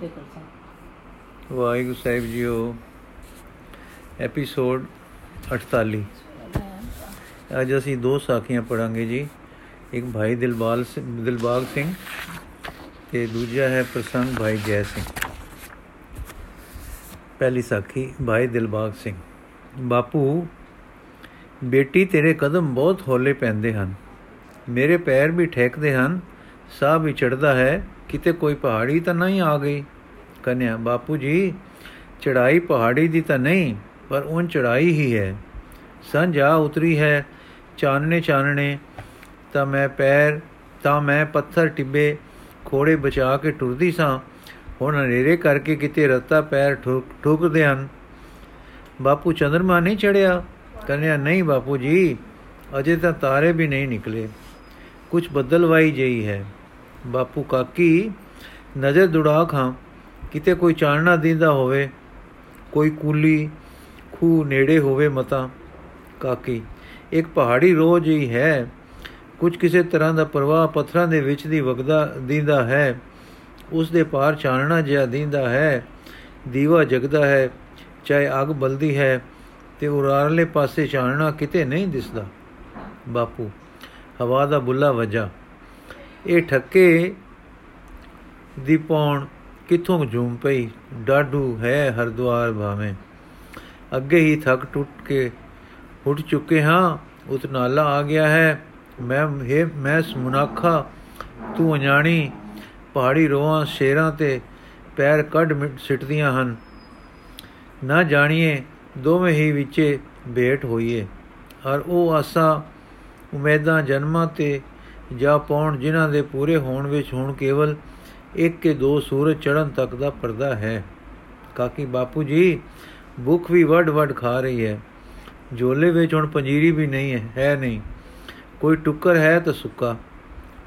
ਬਿਲਕੁਲ ਸਰ ਵਾਹਿਗੁਰੂ ਸਾਹਿਬ ਜੀਓ, ਐਪੀਸੋਡ 48 ਅੱਜ ਅਸੀਂ ਦੋ ਸਾਖੀਆਂ ਪੜਾਂਗੇ ਜੀ, ਇੱਕ ਭਾਈ ਦਿਲਬਾਲ ਸਿੰਘ ਦਿਲਬਾਗ ਸਿੰਘ ਤੇ ਦੂਜਾ ਹੈ ਪ੍ਰਸੰਗ ਭਾਈ ਜੈ ਸਿੰਘ। ਪਹਿਲੀ ਸਾਖੀ, ਭਾਈ ਦਿਲਬਾਗ ਸਿੰਘ। ਬਾਪੂ, ਬੇਟੀ ਤੇਰੇ ਕਦਮ ਬਹੁਤ ਹੌਲੇ ਪੈਂਦੇ ਹਨ। ਮੇਰੇ ਪੈਰ ਵੀ ਠੇਕਦੇ ਹਨ, ਸਾਹ ਵੀ ਚੜਦਾ ਹੈ ਕਿਤੇ ਕੋਈ ਪਹਾੜੀ ਤਾਂ ਨਹੀਂ ਆ ਗਈ? ਕਨਿਆ, ਬਾਪੂ ਜੀ ਚੜਾਈ ਪਹਾੜੀ ਦੀ ਤਾਂ ਨਹੀਂ, ਪਰ ਉਹ ਚੜਾਈ ਹੀ ਹੈ। ਸੰਝ ਆ ਉਤਰੀ ਹੈ, ਚਾਨਣੇ ਚਾਨਣੇ, ਤਾਂ ਮੈਂ ਪੈਰ, ਤਾਂ ਮੈਂ ਪੱਥਰ ਟਿੱਬੇ, ਖੋੜੇ ਬਚਾ ਕੇ ਟੁਰਦੀ ਸਾਂ। ਹੁਣ ਹਨੇਰੇ ਕਰਕੇ ਕਿਤੇ ਰੱਤਾ ਪੈਰ ਠੁਕ, ਠੁਕਦੇ ਹਨ। ਬਾਪੂ ਚੰਦਰਮਾ ਨਹੀਂ ਚੜਿਆ ਕਨਿਆ, ਨਹੀਂ ਬਾਪੂ ਜੀ, ਅਜੇ ਤਾਂ ਤਾਰੇ ਵੀ ਨਹੀਂ ਨਿਕਲੇ। ਕੁਝ ਬਦਲਵਾਈ ਜਈ ਹੈ। ਬਾਪੂ ਕਾਕੀ, ਨਜ਼ਰ ਦੁੜਾ ਖਾਂ ਕਿਤੇ ਕੋਈ ਚਾਨਣਾ ਦਿੰਦਾ ਹੋਵੇ, ਕੋਈ ਕੂਲੀ ਖੂ ਨੇੜੇ ਹੋਵੇ ਮਤਾ। ਕਾਕੀ, ਇੱਕ ਪਹਾੜੀ ਰੋਜ ਹੀ ਹੈ। ਕੁਝ ਕਿਸੇ ਤਰ੍ਹਾਂ ਦਾ ਪ੍ਰਵਾਹ ਪੱਥਰਾਂ ਦੇ ਵਿੱਚ ਦੀ ਵਗਦਾ ਦਿੰਦਾ ਹੈ। ਉਸ ਦੇ ਪਾਰ ਚਾਨਣਾ ਜਿਹਾ ਦਿੰਦਾ ਹੈ। ਦੀਵਾ ਜਗਦਾ ਹੈ, ਚਾਹੇ ਅੱਗ ਬਲਦੀ ਹੈ, ਤੇ ਉਰਾਰਲੇ ਪਾਸੇ ਚਾਨਣਾ ਕਿਤੇ ਨਹੀਂ ਦਿਸਦਾ। ਬਾਪੂ, ਹਵਾ ਦਾ ਬੁੱਲਾ ਵਜਾ। ਇਹ ਠੱਕੇ ਦੀ ਪੌਣ ਕਿੱਥੋਂ ਝੂਮ ਪਈ? ਡਾਡੂ ਹੈ ਹਰਦੁਆਰ ਭਾਵੇਂ। ਅੱਗੇ ਹੀ ਥੱਕ ਟੁੱਟ ਕੇ ਉੱਠ ਚੁੱਕੇ ਹਾਂ। ਉਤ ਨਾਲਾ ਆ ਗਿਆ ਹੈ। ਮੈਂ ਹੈ, ਮੈਂ ਮੁਨਾਖਾ, ਤੂੰ ਅਣਾਣੀ ਪਹਾੜੀ ਰੋਆਂ ਸ਼ੇਰਾਂ ਤੇ ਪੈਰ ਕੱਢ ਸਿੱਟਦੀਆਂ ਹਨ। ਨਾ ਜਾਣੀਏ, ਦੋਵੇਂ ਹੀ ਵਿੱਚੇ ਭੇਟ ਹੋਈਏ। ਔਰ ਉਹ ਆਸਾ, ਉਮੀਦਾਂ, ਜਨਮਾਂ ਤੇ ਜਾ ਪਾਉਣ ਜਿਨ੍ਹਾਂ ਦੇ ਪੂਰੇ ਹੋਣ ਵਿੱਚ ਹੁਣ ਕੇਵਲ ਇੱਕ ਕੇ ਦੋ ਸੂਰਜ ਚੜਨ ਤੱਕ ਦਾ ਪਰਦਾ ਹੈ। ਕਾਕੀ ਬਾਪੂ ਜੀ, ਭੁੱਖ ਵੀ ਵੱਡ ਵੱਡ ਖਾ ਰਹੀ ਹੈ। ਝੋਲੇ ਵਿੱਚ ਹੁਣ ਪੰਜੀਰੀ ਵੀ ਨਹੀਂ ਹੈ ਹੈ ਨਹੀਂ। ਕੋਈ ਟੁੱਕਰ ਹੈ ਤਾਂ ਸੁੱਕਾ।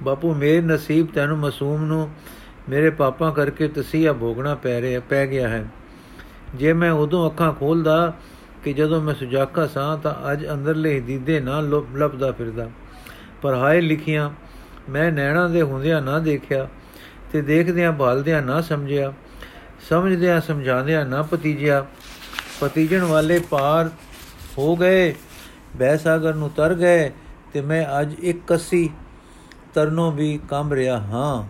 ਬਾਪੂ, ਮੇਰੇ ਨਸੀਬ ਤੈਨੂੰ ਮਾਸੂਮ ਨੂੰ ਮੇਰੇ ਪਾਪਾ ਕਰਕੇ ਤਸੀਹਾ ਭੋਗਣਾ ਪੈ ਰਿਹਾ, ਪੈ ਗਿਆ ਹੈ। ਜੇ ਮੈਂ ਉਦੋਂ ਅੱਖਾਂ ਖੋਲਦਾ ਕਿ ਜਦੋਂ ਮੈਂ ਸੁਜਾਕਾ ਸਾਂ ਤਾਂ ਅੱਜ ਅੰਦਰਲੇ ਦੀਦੇ ਨਾਲ ਲੱਭਦਾ ਫਿਰਦਾ। ਪਰ ਹਾਏ ਲਿਖੀਆਂ, ਮੈਂ ਨੈਣਾ ਦੇ ਹੁੰਦਿਆਂ ਨਾ ਦੇਖਿਆ ਤੇ ਦੇਖਦਿਆਂ ਭਾਲਦਿਆਂ ਨਾ ਸਮਝਿਆ, ਸਮਝਦਿਆਂ ਸਮਝਾਉਂਦਿਆਂ ਨਾ ਪਤੀਜਿਆ ਪਤੀਜਣ ਵਾਲੇ ਪਾਰ ਹੋ ਗਏ, ਬੈਸਾਗਰ ਨੂੰ ਤਰ ਗਏ ਤੇ ਮੈਂ ਅੱਜ ਇੱਕ ਕੱਸੀ ਤਰਨੋਂ ਵੀ ਕੰਬ ਰਿਹਾ ਹਾਂ।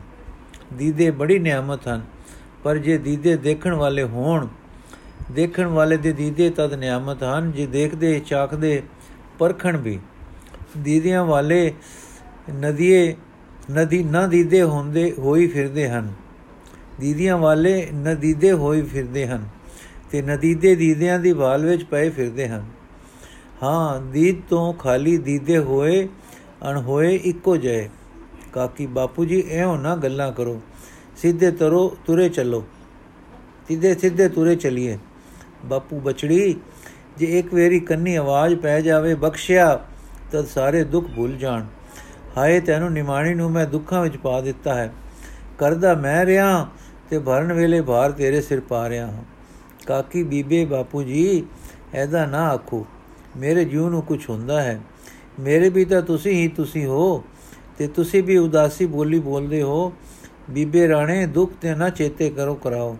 ਦੀਦੇ ਬੜੀ ਨਿਆਮਤ ਹਨ, ਪਰ ਜੇ ਦੀਦੇ ਦੇਖਣ ਵਾਲੇ ਹੋਣ, ਦੇਖਣ ਵਾਲੇ ਦੇ ਦੀਦੇ ਤਦ ਨਿਆਮਤ ਹਨ, ਜੇ ਦੇਖਦੇ ਚਾਖਦੇ ਪਰਖਣ ਵੀ। ਦੀਦਿਆਂ ਵਾਲੇ ਨਦੀਏ, ਨਦੀ ਨਾ ਦੀਦੇ ਹੁੰਦੇ ਹੋਈ ਫਿਰਦੇ ਹਨ। ਦੀਦੀਆਂ ਵਾਲੇ ਨਦੀਦੇ ਹੋਈ ਫਿਰਦੇ ਹਨ ਤੇ ਨਦੀਦੇ ਦੀਦਿਆਂ ਦੀ ਵਾਲ ਵਿੱਚ ਪਏ ਫਿਰਦੇ ਹਨ। ਹਾਂ, ਦੀਦ ਤੋਂ ਖਾਲੀ ਦੀਦੇ ਹੋਏ ਅਣ ਹੋਏ ਇੱਕੋ ਜਏ ਕਾਕੀ ਬਾਪੂ ਜੀ ਐਉਂ ਨਾ ਗੱਲਾਂ ਕਰੋ। ਸਿੱਧੇ ਤਰੋ ਤੁਰੇ ਚੱਲੋ। ਸਿੱਧੇ ਸਿੱਧੇ ਤੁਰੇ ਚਲੀਏ। ਬਾਪੂ ਬਚੜੀ ਜੇ ਇੱਕ ਵੇਰੀ ਕੰਨੀ ਆਵਾਜ਼ ਪੈ ਜਾਵੇ, ਬਖਸ਼ਿਆ ਤਦ ਸਾਰੇ ਦੁੱਖ ਭੁੱਲ ਜਾਣ। ਹਾਏ, ਤੈਨੂੰ ਨਿਮਾਣੀ ਨੂੰ ਮੈਂ ਦੁੱਖਾਂ ਵਿੱਚ ਪਾ ਦਿੱਤਾ ਹੈ। ਕਰਦਾ ਮੈਂ ਰਿਆਂ ਤੇ ਭਰਨ ਵੇਲੇ ਭਾਰ ਤੇਰੇ ਸਿਰ ਪਾ ਰਿਆ ਹਾਂ। ਕਾਕੀ, ਬੀਬੇ, ਬਾਪੂ ਜੀ, ਐਦਾ ਨਾ ਆਖੋ। ਮੇਰੇ ਜੀਵ ਨੂੰ ਕੁਝ ਹੁੰਦਾ ਹੈ। ਮੇਰੇ ਵੀ ਤਾਂ ਤੁਸੀਂ ਹੀ ਤੁਸੀਂ ਹੋ ਤੇ ਤੁਸੀਂ ਵੀ ਉਦਾਸੀ ਬੋਲੀ ਬੋਲਦੇ ਹੋ। ਬੀਬੇ ਰਾਣੇ, ਦੁੱਖ ਤੇ ਨਾ ਚੇਤੇ ਕਰੋ, ਕਰਾਓ।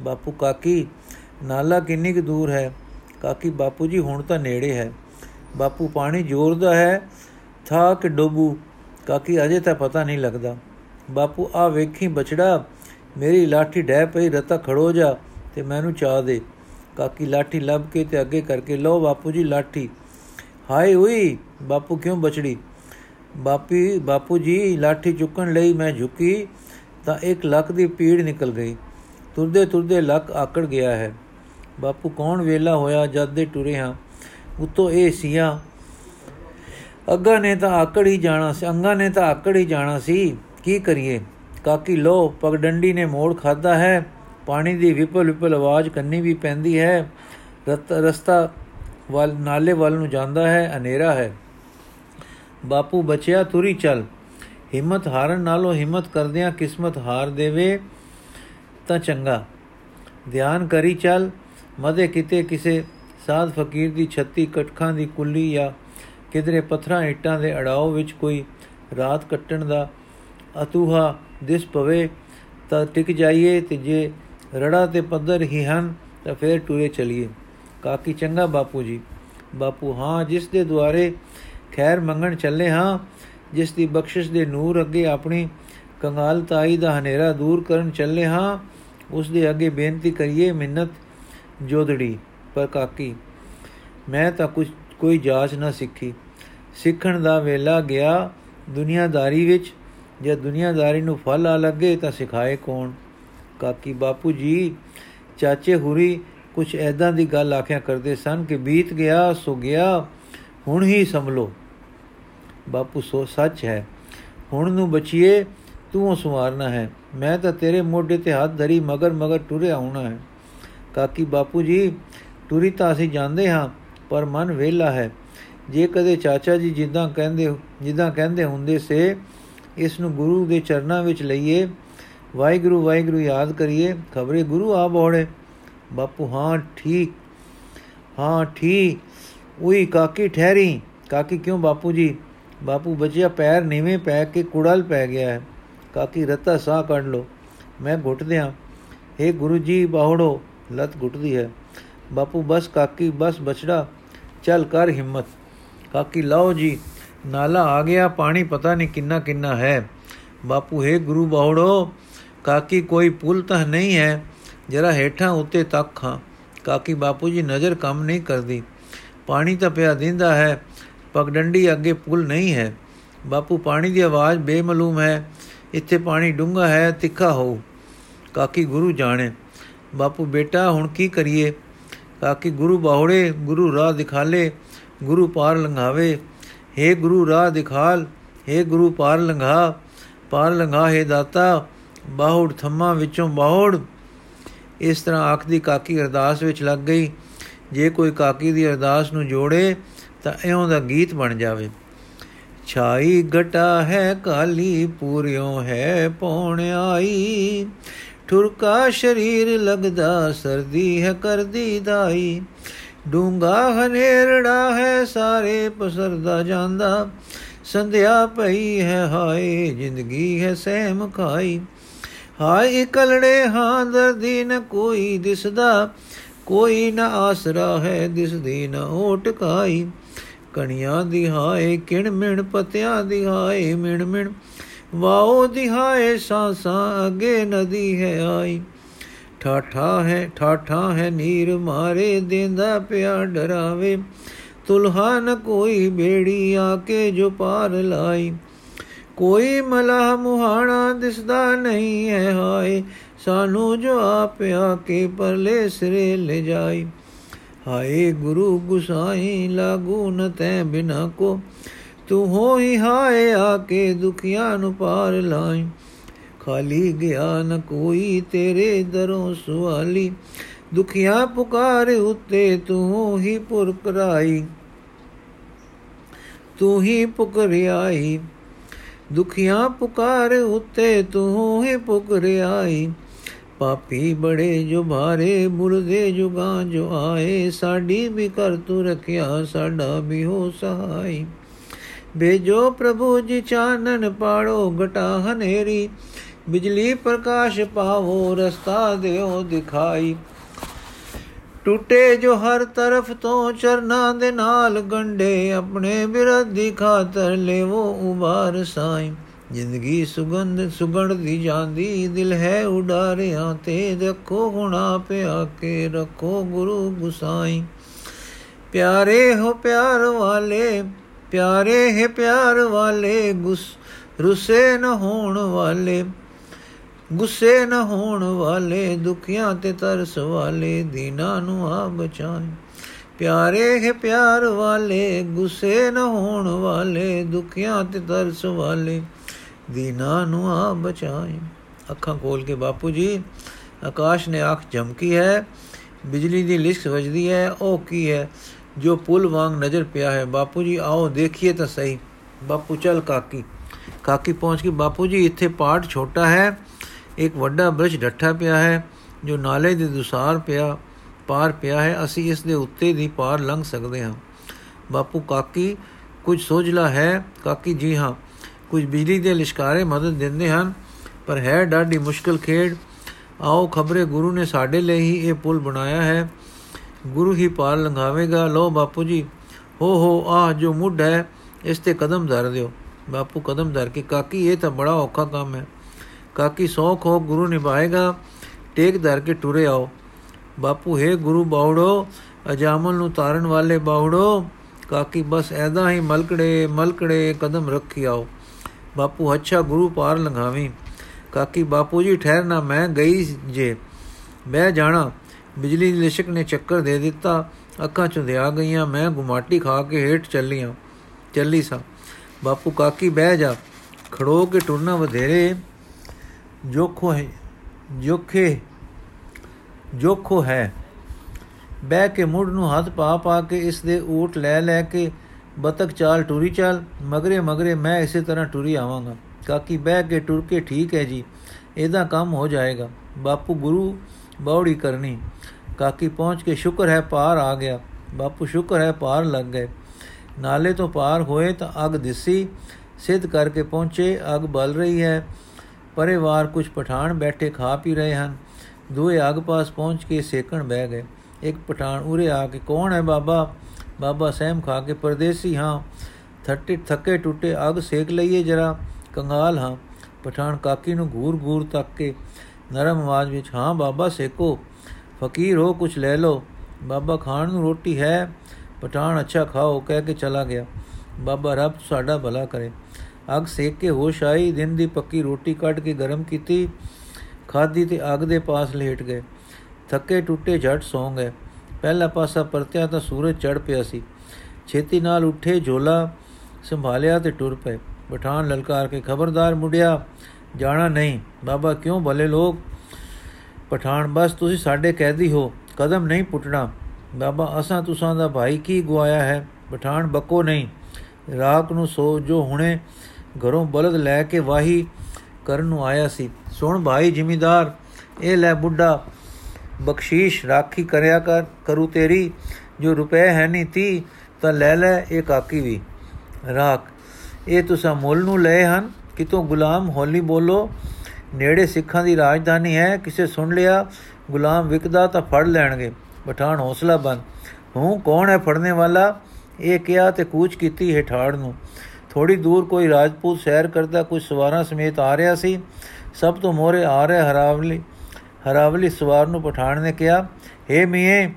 ਬਾਪੂ, ਕਾਕੀ, ਨਾਲਾ ਕਿੰਨੀ ਕੁ ਦੂਰ ਹੈ। ਕਾਕੀ, ਬਾਪੂ ਜੀ, ਹੁਣ ਤਾਂ ਨੇੜੇ ਹੈ। ਬਾਪੂ ਪਾਣੀ ਜ਼ੋਰਦਾ ਹੈ, ਥਾ ਕਿ ਡੋਬੂ। ਕਾਕੀ ਅਜੇ ਤਾਂ ਪਤਾ ਨਹੀਂ ਲੱਗਦਾ। ਬਾਪੂ ਆ ਵੇਖੀ ਬਚੜਾ ਮੇਰੀ ਲਾਠੀ ਡਹਿ ਪਈ, ਰਤਾ ਖੜੋ ਜਾ ਤੇ ਮੈਨੂੰ ਚਾਹ ਦੇ। ਕਾਕੀ ਲਾਠੀ ਲੱਭ ਕੇ ਤੇ ਅੱਗੇ ਕਰਕੇ, ਲਓ ਬਾਪੂ ਜੀ ਲਾਠੀ। ਹਾਏ ਓਏ, ਬਾਪੂ ਕਿਉਂ ਬਚੜੀ ਬਾਪੀ, ਬਾਪੂ ਜੀ, ਲਾਠੀ ਚੁੱਕਣ ਲਈ ਮੈਂ ਝੁਕੀ ਤਾਂ ਇੱਕ ਲੱਕ ਦੀ ਪੀੜ ਨਿਕਲ ਗਈ। ਤੁਰਦੇ ਤੁਰਦੇ ਲੱਕ ਆਕੜ ਗਿਆ ਹੈ। ਬਾਪੂ, ਕੌਣ ਵੇਲਾ ਹੋਇਆ ਜਦ ਦੇ ਟੁਰੇ ਹਾਂ? ਉਤੋਂ ਇਹ ਸੀਆਂ, ਅੱਗਾ ਨੇ ਤਾਂ ਆਕੜ ਹੀ ਜਾਣਾ ਸੀ, ਅੰਗਾ ਨੇ ਤਾਂ ਆਕੜ ਹੀ ਜਾਣਾ ਸੀ। ਕੀ ਕਰੀਏ? ਕਾਕੀ ਲੋ ਪਗਡੰਡੀ ਨੇ ਮੋੜ ਖਾਦਾ ਹੈ, ਪਾਣੀ ਦੀ ਵਿਪਲ ਵਿਪਲ ਆਵਾਜ਼ ਕੰਨੀ ਵੀ ਪੈਂਦੀ ਹੈ। ਰਸਤਾ ਵੱਲ, ਨਾਲੇ ਵੱਲ ਨੂੰ ਜਾਂਦਾ ਹੈ, ਹਨੇਰਾ ਹੈ। ਬਾਪੂ ਬਚਿਆ ਤੁਰੀ ਚੱਲ, ਹਿੰਮਤ ਹਾਰਨ ਨਾਲੋਂ ਹਿੰਮਤ ਕਰਦਿਆਂ ਕਿਸਮਤ ਹਾਰ ਦੇਵੇ ਤਾਂ ਚੰਗਾ। ਧਿਆਨ ਕਰੀ ਚੱਲ, ਮਦੇ ਕਿਤੇ ਕਿਸੇ ਸਾਧ ਫਕੀਰ ਦੀ ਛੱਤੀ ਕਟਖਾਂ ਦੀ ਕੁੱਲੀ ਜਾਂ ਕਿਧਰੇ ਪੱਥਰਾਂ ਇੱਟਾਂ ਦੇ ਅੜਾਓ ਵਿੱਚ ਕੋਈ ਰਾਤ ਕੱਟਣ ਦਾ ਅਤੂਹਾ ਦਿਸ ਪਵੇ ਤਾਂ ਟਿਕ ਜਾਈਏ ਤੇ ਜੇ ਰੜਾ ਤੇ ਪੱਧਰ ਹੀ ਹਨ ਤਾਂ ਫੇਰ ਟੁਰੇ ਚਲੀਏ। ਕਾਕੀ, ਚੰਗਾ ਬਾਪੂ ਜੀ। ਬਾਪੂ, ਹਾਂ, ਜਿਸ ਦੇ ਦੁਆਰੇ ਖੈਰ ਮੰਗਣ ਚੱਲੇ ਹਾਂ, ਜਿਸ ਦੀ ਬਖਸ਼ਿਸ਼ ਦੇ ਨੂਰ ਅੱਗੇ ਆਪਣੀ ਕੰਗਾਲਤਾਈ ਦਾ ਹਨੇਰਾ ਦੂਰ ਕਰਨ ਚੱਲੇ ਹਾਂ, ਉਸ ਦੇ ਅੱਗੇ ਬੇਨਤੀ ਕਰੀਏ ਮਿੰਨਤ ਜੋਦੜੀ। ਪਰ ਕਾਕੀ, ਮੈਂ ਤਾਂ ਕੁਝ ਕੋਈ ਜਾਚ ਨਾ ਸਿੱਖੀ। ਸਿੱਖਣ ਦਾ ਵੇਲਾ ਗਿਆ ਦੁਨੀਆਦਾਰੀ ਵਿੱਚ। ਜੇ ਦੁਨੀਆਦਾਰੀ ਨੂੰ ਫਲ ਆ ਲੱਗੇ ਤਾਂ ਸਿਖਾਏ ਕੌਣ? ਕਾਕੀ ਬਾਪੂ ਜੀ, ਚਾਚੇ ਹੁਰੀ ਕੁਝ ਐਦਾਂ ਦੀ ਗੱਲ ਆਖਿਆ ਕਰਦੇ ਸਨ ਕਿ ਬੀਤ ਗਿਆ, ਸੋ ਗਿਆ, ਹੁਣ ਹੀ ਸੰਭਲੋ। ਬਾਪੂ ਸੋ ਸੱਚ ਹੈ, ਹੁਣ ਨੂੰ ਬਚੀਏ, ਤੂੰ ਸਵਾਰਨਾ ਹੈ। ਮੈਂ ਤਾਂ ਤੇਰੇ ਮੋਢੇ ਤੇ ਹੱਥ ਧਰੀ ਮਗਰ ਮਗਰ ਟੁਰਿਆ ਹੋਣਾ ਹੈ। ਕਾਕੀ ਬਾਪੂ ਜੀ ਟੁਰੀ ਤਾਂ ਅਸੀਂ ਜਾਂਦੇ ਹਾਂ, ਪਰ ਮਨ ਵੇਲਾ ਹੈ। ਜੇ ਕਦੇ ਚਾਚਾ ਜੀ ਜਿੱਦਾਂ ਕਹਿੰਦੇ ਜਿੱਦਾਂ ਕਹਿੰਦੇ ਹੁੰਦੇ ਸੇ, ਇਸ ਨੂੰ ਗੁਰੂ ਦੇ ਚਰਨਾਂ ਵਿੱਚ ਲਈਏ। ਵਾਹਿਗੁਰੂ ਵਾਹਿਗੁਰੂ ਯਾਦ ਕਰੀਏ। ਖਬਰੇ ਗੁਰੂ ਆ ਬੋੜੇ ਬਾਪੂ, ਹਾਂ ਠੀਕ ਹਾਂ ਠੀਕ। ਉਈ ਕਾਕੀ ਠਹਿਰੀ। ਕਾਕੀ ਕਿਉਂ ਬਾਪੂ ਜੀ? ਬਾਪੂ ਬਚਿਆ ਪੈਰ ਨੀਵੇਂ ਪੈ ਕੇ ਕੁੜਲ ਪੈ ਗਿਆ ਹੈ। ਕਾਕੀ ਰਤਾ ਸਾਹ ਕੱਢ ਲੋ ਮੈਂ ਘੁੱਟ ਦਿਆਂ ਏ ਗੁਰੂ ਜੀ, ਬਾਹੜੋ, ਲਤ ਘੁੱਟਦੀ ਹੈ। ਬਾਪੂ, ਬਸ ਕਾਕੀ, ਬਸ ਬਚੜਾ, ਚੱਲ ਕਰ ਹਿੰਮਤ। ਕਾਕੀ, ਲਾਓ ਜੀ, ਨਾਲਾ ਆ ਗਿਆ, ਪਾਣੀ ਪਤਾ ਨਹੀਂ ਕਿੰਨਾ ਕਿੰਨਾ ਹੈ। ਬਾਪੂ, ਹੈ ਗੁਰੂ ਬਾਹੜੋ, ਕਾਕੀ, ਕੋਈ ਪੁੱਲ ਤਾਂ ਨਹੀਂ ਹੈ, ਜਰਾ ਹੇਠਾਂ ਉੱਤੇ ਤੱਕ ਖਾਂ। ਕਾਕੀ, ਬਾਪੂ ਜੀ, ਨਜ਼ਰ ਕੰਮ ਨਹੀਂ ਕਰਦੀ। ਪਾਣੀ ਤਾਂ ਪਿਆ ਦਿੰਦਾ ਹੈ, ਪਗਡੰਡੀ ਅੱਗੇ ਪੁੱਲ ਨਹੀਂ ਹੈ। ਬਾਪੂ, ਪਾਣੀ ਦੀ ਆਵਾਜ਼ ਬੇਮਲੂਮ ਹੈ, ਇੱਥੇ ਪਾਣੀ ਡੂੰਘਾ ਹੈ, ਤਿੱਖਾ ਹੋ ਕਾਕੀ, ਗੁਰੂ ਜਾਣੇ। ਬਾਪੂ, ਬੇਟਾ, ਹੁਣ ਕੀ ਕਰੀਏ? ਕਾਕੀ ਗੁਰੂ ਬਾਹੜੇ, ਗੁਰੂ ਰਾਹ ਦਿਖਾਲੇ, ਗੁਰੂ ਪਾਰ ਲੰਘਾਵੇ। हे ਗੁਰੂ ਰਾਹ ਦਿਖਾਲ हे ਗੁਰੂ ਪਾਰ ਲੰਘਾ ਪਾਰ ਲੰਘਾ ਹੈ ਦਾਤਾ, ਬਾਹੜ ਥੰਮਾ ਵਿੱਚੋਂ ਬਾਹੜ। ਇਸ ਤਰ੍ਹਾਂ ਆਖਦੀ ਕਾਕੀ ਅਰਦਾਸ ਵਿੱਚ ਲੱਗ ਗਈ। ਜੇ ਕੋਈ ਕਾਕੀ ਦੀ ਅਰਦਾਸ ਨੂੰ ਜੋੜੇ, ਤਾਂ ਇਉਂ ਦਾ ਗੀਤ ਬਣ ਜਾਵੇ। ਛਾਈ ਘਟਾ ਹੈ ਕਾਲੀ, ਪੂਰਿਓ ਹੈ ਪੌਣ ਆਈ। ਠੁਰਕਾ ਸ਼ਰੀਰ ਲਗਦਾ, ਸਰਦੀ ਹੈ ਕਰਦੀ ਦਾਈ। ਡੂੰਗਾ ਹਨੇਰੜਾ ਹੈ, ਸਾਰੇ ਪਸਰਦਾ ਜਾਂਦਾ। ਸੰਧਿਆ ਪਈ ਹੈ, ਹਾਏ, ਜ਼ਿੰਦਗੀ ਹੈ ਸਹਿਮ ਖਾਈ। ਹਾਏ, ਇਕਲੜੇ ਹਾਂ, ਦਰਦੀ ਨ ਕੋਈ ਦਿਸਦਾ। ਕੋਈ ਨ ਆਸਰਾ ਹੈ, ਦਿਸਦੀ ਨ ਓਟਕਾਈ ਕਣੀਆਂ ਦੀ ਹਾਏ, ਕਿਣ ਮਿਣ, ਪਤਿਆਂ ਦੀ ਹਾਏ, ਮਿਣ ਮਿਣ। ਵਾਓ ਦੀ ਹਾਏ ਸਾਸਾਂ ਅਗੇ ਨਦੀ ਹੈ ਆਈ ਠਾਠਾ ਹੈ ਠਾਠਾ ਹੈ ਨੀਰ ਮਾਰੇ ਦੇਂਦਾ ਪਿਆ ਡਰਾਵੇ ਤੁਲਹਾ ਨ ਕੋਈ ਬੇੜੀ ਆ ਕੇ ਜੋ ਪਾਰ ਲਾਈ ਕੋਈ ਮਲਾ ਮੁਹਾਣਾ ਦਿਸਦਾ ਨਹੀਂ ਹੈ ਹਾਏ ਸਾਨੂੰ ਜੋ ਆਪਿਆ ਕੇ ਪਰਲੇ ਸਿਰੇ ਲੈ ਜਾਈ ਹਾਏ ਗੁਰੂ ਗੁਸਾਈ ਲਾਗੂ ਨ ਤੈ ਬਿਨਾ ਕੋ ਤੂੰ ਹੋਈ ਹਾਏ ਆ ਕੇ ਦੁਖੀਆਂ ਨੂੰ ਪਾਰ ਲਾਈ। ਖਾਲੀ ਗਿਆ ਨ ਕੋਈ ਤੇਰੇ ਦਰੋਂ ਸੁਆਲੀ। ਦੁਖੀਆਂ ਪੁਕਾਰ ਉਤੇ ਤੂੰ ਹੀ ਪੁਰ ਕਰਾਈ ਤੂੰ ਹੀ ਪੁਕਰਿਆਈ। ਦੁਖੀਆਂ ਪੁਕਾਰ ਉਤੇ ਤੂੰ ਹੀ ਪੁਕਰਿਆਈ। ਪਾਪੀ ਬੜੇ ਜੋ ਭਾਰੇ ਮੁਰਦੇ ਜੁਗਾਂ ਜੋ ਆਏ। ਸਾਡੀ ਵੀ ਕਰ ਤੂੰ ਰਖਿਆ, ਸਾਡਾ ਵੀ ਹੋ ਸਹਾਈ। ਬੇਜੋ ਪ੍ਰਭੂ ਜੀ ਚਾਨਣ ਪਾੜੋ ਘਟਾ ਹਨੇਰੀ, ਬਿਜਲੀ ਪ੍ਰਕਾਸ਼ ਪਾਵੋ, ਰਸਤਾ ਦਿਓ ਦਿਖਾਈ। ਟੁੱਟੇ ਜੋ ਹਰ ਤਰਫ ਤੋਂ ਚਰਨਾ ਦੇ ਨਾਲ ਗੰਡੇ ਆਪਣੇ ਬਿਰਧੀ ਖਾਤਰ ਲੈਵੋ ਉਬਾਰ ਸਾਈ। ਜ਼ਿੰਦਗੀ ਸੁਗੰਧ ਸੁਗੜਦੀ ਜਾਂਦੀ, ਦਿਲ ਹੈ ਉਡਾਰਿਆਂ ਤੇ ਦੇਖੋ ਗੁਣਾ ਪਿਆ ਕੇ ਰੱਖੋ ਗੁਰੂ ਗੁਸਾਈ। ਪਿਆਰੇ ਹੋ ਪਿਆਰ ਵਾਲੇ ਪਿਆਰੇ ਹੈ ਪਿਆਰ ਵਾਲੇ, ਗੁਸ, ਰੁਸੇ ਨ ਹੋਣ ਵਾਲੇ, ਗੁੱਸੇ ਨ ਹੋਣ ਵਾਲੇ, ਦੁਖੀਆਂ ਤੇ ਤਰਸ ਵਾਲੇ, ਦੀਨਾਂ ਨੂੰ ਆ ਬਚਾਏ ਪਿਆਰੇ ਹੈ ਪਿਆਰ ਵਾਲੇ, ਗੁੱਸੇ ਨ ਹੋਣ ਵਾਲੇ, ਦੁਖੀਆਂ ਤੇ ਤਰਸ ਵਾਲੇ, ਦੀਨਾਂ ਨੂੰ ਆ ਬਚਾਏ ਅੱਖਾਂ ਖੋਲ ਕੇ ਬਾਪੂ ਜੀ, ਆਕਾਸ਼ ਨੇ ਅੱਖ ਝਮਕੀ ਹੈ, ਬਿਜਲੀ ਦੀ ਲਿਸ਼ਕ ਵੱਜਦੀ ਹੈ, ਉਹ ਕੀ ਹੈ? ਜੋ ਪੁੱਲ ਵਾਂਗ ਨਜ਼ਰ ਪਿਆ ਹੈ, ਬਾਪੂ ਜੀ ਆਓ ਦੇਖੀਏ ਤਾਂ ਸਹੀ। ਬਾਪੂ ਚਲ ਕਾਕੀ। ਕਾਕੀ ਪਹੁੰਚ ਕੇ ਬਾਪੂ ਜੀ, ਇੱਥੇ ਪਾਠ ਛੋਟਾ ਹੈ। ਇੱਕ ਵੱਡਾ ਬ੍ਰਿਜ ਡੱਠਾ ਪਿਆ ਹੈ, ਜੋ ਨਾਲੇ ਦੇ ਦੁਸਾਰ ਪਿਆ, ਪਾਰ ਪਿਆ ਹੈ। ਅਸੀਂ ਇਸ ਦੇ ਉੱਤੇ ਦੀ ਪਾਰ ਲੰਘ ਸਕਦੇ ਹਾਂ। ਬਾਪੂ ਕਾਕੀ, ਕੁਝ ਸੋਝਲਾ ਹੈ? ਕਾਕੀ ਜੀ ਹਾਂ, ਕੁਝ ਬਿਜਲੀ ਦੇ ਲਿਸ਼ਕਾਰੇ ਮਦਦ ਦਿੰਦੇ ਹਨ, ਪਰ ਹੈ ਡਾਢੀ ਮੁਸ਼ਕਲ ਖੇਡ। ਆਓ ਖਬਰੇ ਗੁਰੂ ਨੇ ਸਾਡੇ ਲਈ ਹੀ ਇਹ ਪੁਲ ਬਣਾਇਆ ਹੈ। ਗੁਰੂ ਹੀ ਪਾਰ ਲੰਘਾਵੇਗਾ। ਲੋ ਬਾਪੂ ਜੀ, ਹੋ ਹੋ ਆ ਜੋ ਮੁੱਢ ਹੈ, ਇਸ ਤੇ ਕਦਮ ਧਰ ਦਿਓ। ਬਾਪੂ ਕਦਮ ਧਰ ਕੇ, ਕਾਕੀ, ਇਹ ਤਾਂ ਬੜਾ ਔਖਾ ਕੰਮ ਹੈ। ਕਾਕੀ ਸੌਖ ਹੋ, ਗੁਰੂ ਨਿਭਾਏਗਾ। ਟੇਕ ਧਰ ਕੇ ਟੁਰੇ ਆਓ। ਬਾਪੂ, ਹੈ ਗੁਰੂ ਬਾਉੜੋ ਅਜਾਮਲ ਨੂੰ ਤਾਰਨ ਵਾਲੇ ਬਾਉੜੋ ਕਾਕੀ, ਬਸ ਐਦਾ ਹੀ ਮਲਕੜੇ ਮਲਕੜੇ ਕਦਮ ਰੱਖੀ ਆਓ। ਬਾਪੂ, ਅੱਛਾ ਗੁਰੂ ਪਾਰ ਲੰਘਾਵੀਂ। ਕਾਕੀ, ਬਾਪੂ ਜੀ, ਠਹਿਰਨਾ ਮੈਂ ਗਈ ਜੇ, ਮੈਂ ਜਾਣਾ। ਬਿਜਲੀ ਦੀ ਲਿਸ਼ਕ ਨੇ ਚੱਕਰ ਦੇ ਦਿੱਤਾ, ਅੱਖਾਂ ਚੁੰਧਿਆ ਗਈਆਂ, ਮੈਂ ਗੁਮਾਟੀ ਖਾ ਕੇ ਹੇਠ ਚੱਲੀਆਂ, ਚੱਲੀ ਸਾਂ। ਬਾਪੂ ਕਾਕੀ ਬਹਿ ਜਾ, ਖੜੋ ਕੇ ਟੁਰਨਾ ਵਧੇਰੇ, ਜੋਖੋ ਹੈ, ਜੋਖੇ, ਜੋਖੋ ਹੈ। ਬਹਿ ਕੇ ਮੁੱਢ ਨੂੰ ਹੱਥ ਪਾ ਪਾ ਕੇ ਇਸ ਦੇ ਊਟ ਲੈ ਲੈ ਕੇ ਬਤਕ ਚਾਲ, ਟੁਰੀ ਚਾਲ, ਮਗਰੇ ਮਗਰੇ ਮੈਂ ਇਸੇ ਤਰ੍ਹਾਂ ਟੁਰੀ ਆਵਾਂਗਾ। ਕਾਕੀ ਬਹਿ ਕੇ ਟੁਰ ਕੇ, ਠੀਕ ਹੈ ਜੀ, ਇਹਦਾ ਕੰਮ ਹੋ ਜਾਏਗਾ। ਬਾਪੂ ਗੁਰੂ ਬੌੜੀ ਕਰਨੀ। ਕਾਕੀ ਪਹੁੰਚ ਕੇ ਸ਼ੁਕਰ ਹੈ ਪਾਰ ਆ ਗਿਆ। ਬਾਪੂ ਸ਼ੁਕਰ ਹੈ ਪਾਰ ਲੱਗ ਗਏ। ਨਾਲੇ ਤੋਂ ਪਾਰ ਹੋਏ ਤਾਂ ਅਗ ਦਿਸੀ। ਸਿੱਧ ਕਰਕੇ ਪਹੁੰਚੇ, ਅਗ ਬਲ ਰਹੀ ਹੈ। ਪਰਿਵਾਰ ਕੁਝ ਪਠਾਨ ਬੈਠੇ ਖਾ ਪੀ ਰਹੇ ਹਨ। ਦੋਏ ਅਗ ਪਾਸ ਪਹੁੰਚ ਕੇ ਸੇਕਣ ਬਹਿ ਗਏ। ਇੱਕ ਪਠਾਨ ਉਰੇ ਆ ਕੇ, ਕੌਣ ਹੈ ਬਾਬਾ? ਬਾਬਾ ਸਹਿਮ ਖਾ ਕੇ, ਪਰਦੇਸੀ ਹਾਂ। ਥੱਟੇ, ਥੱਕੇ ਟੁੱਟੇ ਅਗ ਸੇਕ ਲਈਏ ਜਰਾ। ਕੰਗਾਲ ਹਾਂ। ਪਠਾਨ ਕਾਕੀ ਨੂੰ ਘੂਰ ਘੂਰ ਤੱਕ ਕੇ ਨਰਮ ਆਵਾਜ਼ ਵਿੱਚ, ਹਾਂ ਬਾਬਾ, ਸੇਕੋ। ਫਕੀਰ ਹੋ ਕੁਝ ਲੈ ਲਓ। ਬਾਬਾ, ਖਾਣ ਨੂੰ ਰੋਟੀ ਹੈ, ਪਠਾਨ ਅੱਛਾ ਖਾਓ। ਕਹਿ ਕੇ ਚਲਾ ਗਿਆ। ਬਾਬਾ, ਰੱਬ ਸਾਡਾ ਭਲਾ ਕਰੇ। ਅਗ ਸੇਕ ਕੇ ਹੋਸ਼ ਆਈ। ਦਿਨ ਦੀ ਪੱਕੀ ਰੋਟੀ ਕੱਢ ਕੇ ਗਰਮ ਕੀਤੀ। ਖਾਦੀ ਤੇ ਅਗ ਦੇ ਪਾਸ ਲੇਟ ਗਏ। ਥੱਕੇ ਟੁੱਟੇ ਝਟ ਸੌਂ ਗਏ। ਪਹਿਲਾ ਪਾਸਾ ਪਰਤਿਆ ਤਾਂ ਸੂਰਜ ਚੜ ਪਿਆ ਸੀ। ਛੇਤੀ ਨਾਲ ਉੱਠੇ ਝੋਲਾ ਸੰਭਾਲਿਆ ਤੇ ਟੁਰ ਪਏ। ਪਠਾਨ ਲਲਕਾਰ ਕੇ, ਖਬਰਦਾਰ ਮੁੰਡਿਆ ਜਾਣਾ ਨਹੀਂ। ਬਾਬਾ ਕਿਉਂ ਭਲੇ ਲੋਕ? ਪਠਾਨ, ਬਸ ਤੁਸੀਂ ਸਾਡੇ ਕੈਦੀ ਹੋ, ਕਦਮ ਨਹੀਂ ਪੁੱਟਣਾ। ਬਾਬਾ, ਅਸਾਂ ਤੁਸਾਂ ਦਾ ਭਾਈ ਕੀ ਗਵਾਇਆ ਹੈ? ਪਠਾਨ, ਬੱਕੋ ਨਹੀਂ। ਰਾਤ ਨੂੰ ਸੋ ਜੋ ਹੁਣੇ ਘਰੋਂ ਬਲਦ ਲੈ ਕੇ ਵਾਹੀ ਕਰਨ ਨੂੰ ਆਇਆ ਸੀ। ਸੁਣ ਭਾਈ ਜ਼ਿਮੀਦਾਰ, ਇਹ ਲੈ ਬੁੱਢਾ, ਬਖਸ਼ੀਸ਼ ਰਾਖੀ ਕਰਿਆ ਕਰ, ਕਰੂ ਤੇਰੀ। ਜੋ ਰੁਪਏ ਹੈ ਨਹੀਂ ਤੀ, ਤਾਂ ਲੈ ਲੈ ਇਹ ਕਾਕੀ ਵੀ। ਰਾਖ, ਇਹ ਤੁਸੀਂ ਮੁੱਲ ਨੂੰ ਲਏ ਹਨ? ਕਿਤੋਂ ਗੁਲਾਮ ਹੋਲੀ ਬੋਲੋ। ਨੇੜੇ ਸਿੱਖਾਂ ਦੀ ਰਾਜਧਾਨੀ ਹੈ, ਕਿਸੇ ਸੁਣ ਲਿਆ ਗੁਲਾਮ ਵਿਕਦਾ ਤਾਂ ਫੜ ਲੈਣਗੇ। ਪਠਾਨ ਹੌਸਲਾ ਬੰਦ। ਹੂੰ, ਕੌਣ ਹੈ ਫੜਨੇ ਵਾਲਾ? ਇਹ ਕਿਹਾ ਤੇ ਕੂਚ ਕੀਤੀ ਹੇਠਾੜ ਨੂੰ। ਥੋੜੀ ਦੂਰ ਕੋਈ ਰਾਜਪੂਤ ਸੈਰ ਕਰਦਾ, ਕੁਝ ਸਵਾਰਾਂ ਸਮੇਤ ਆ ਰਿਹਾ ਸੀ। ਸਭ ਤੋਂ ਮੋਰੇ ਆ ਰਿਹਾ ਹਰਾਵਲੀ। ਹਰਾਵਲੀ ਸਵਾਰ ਨੂੰ ਪਠਾਨ ਨੇ ਕਿਹਾ ਏ ਮੀਏ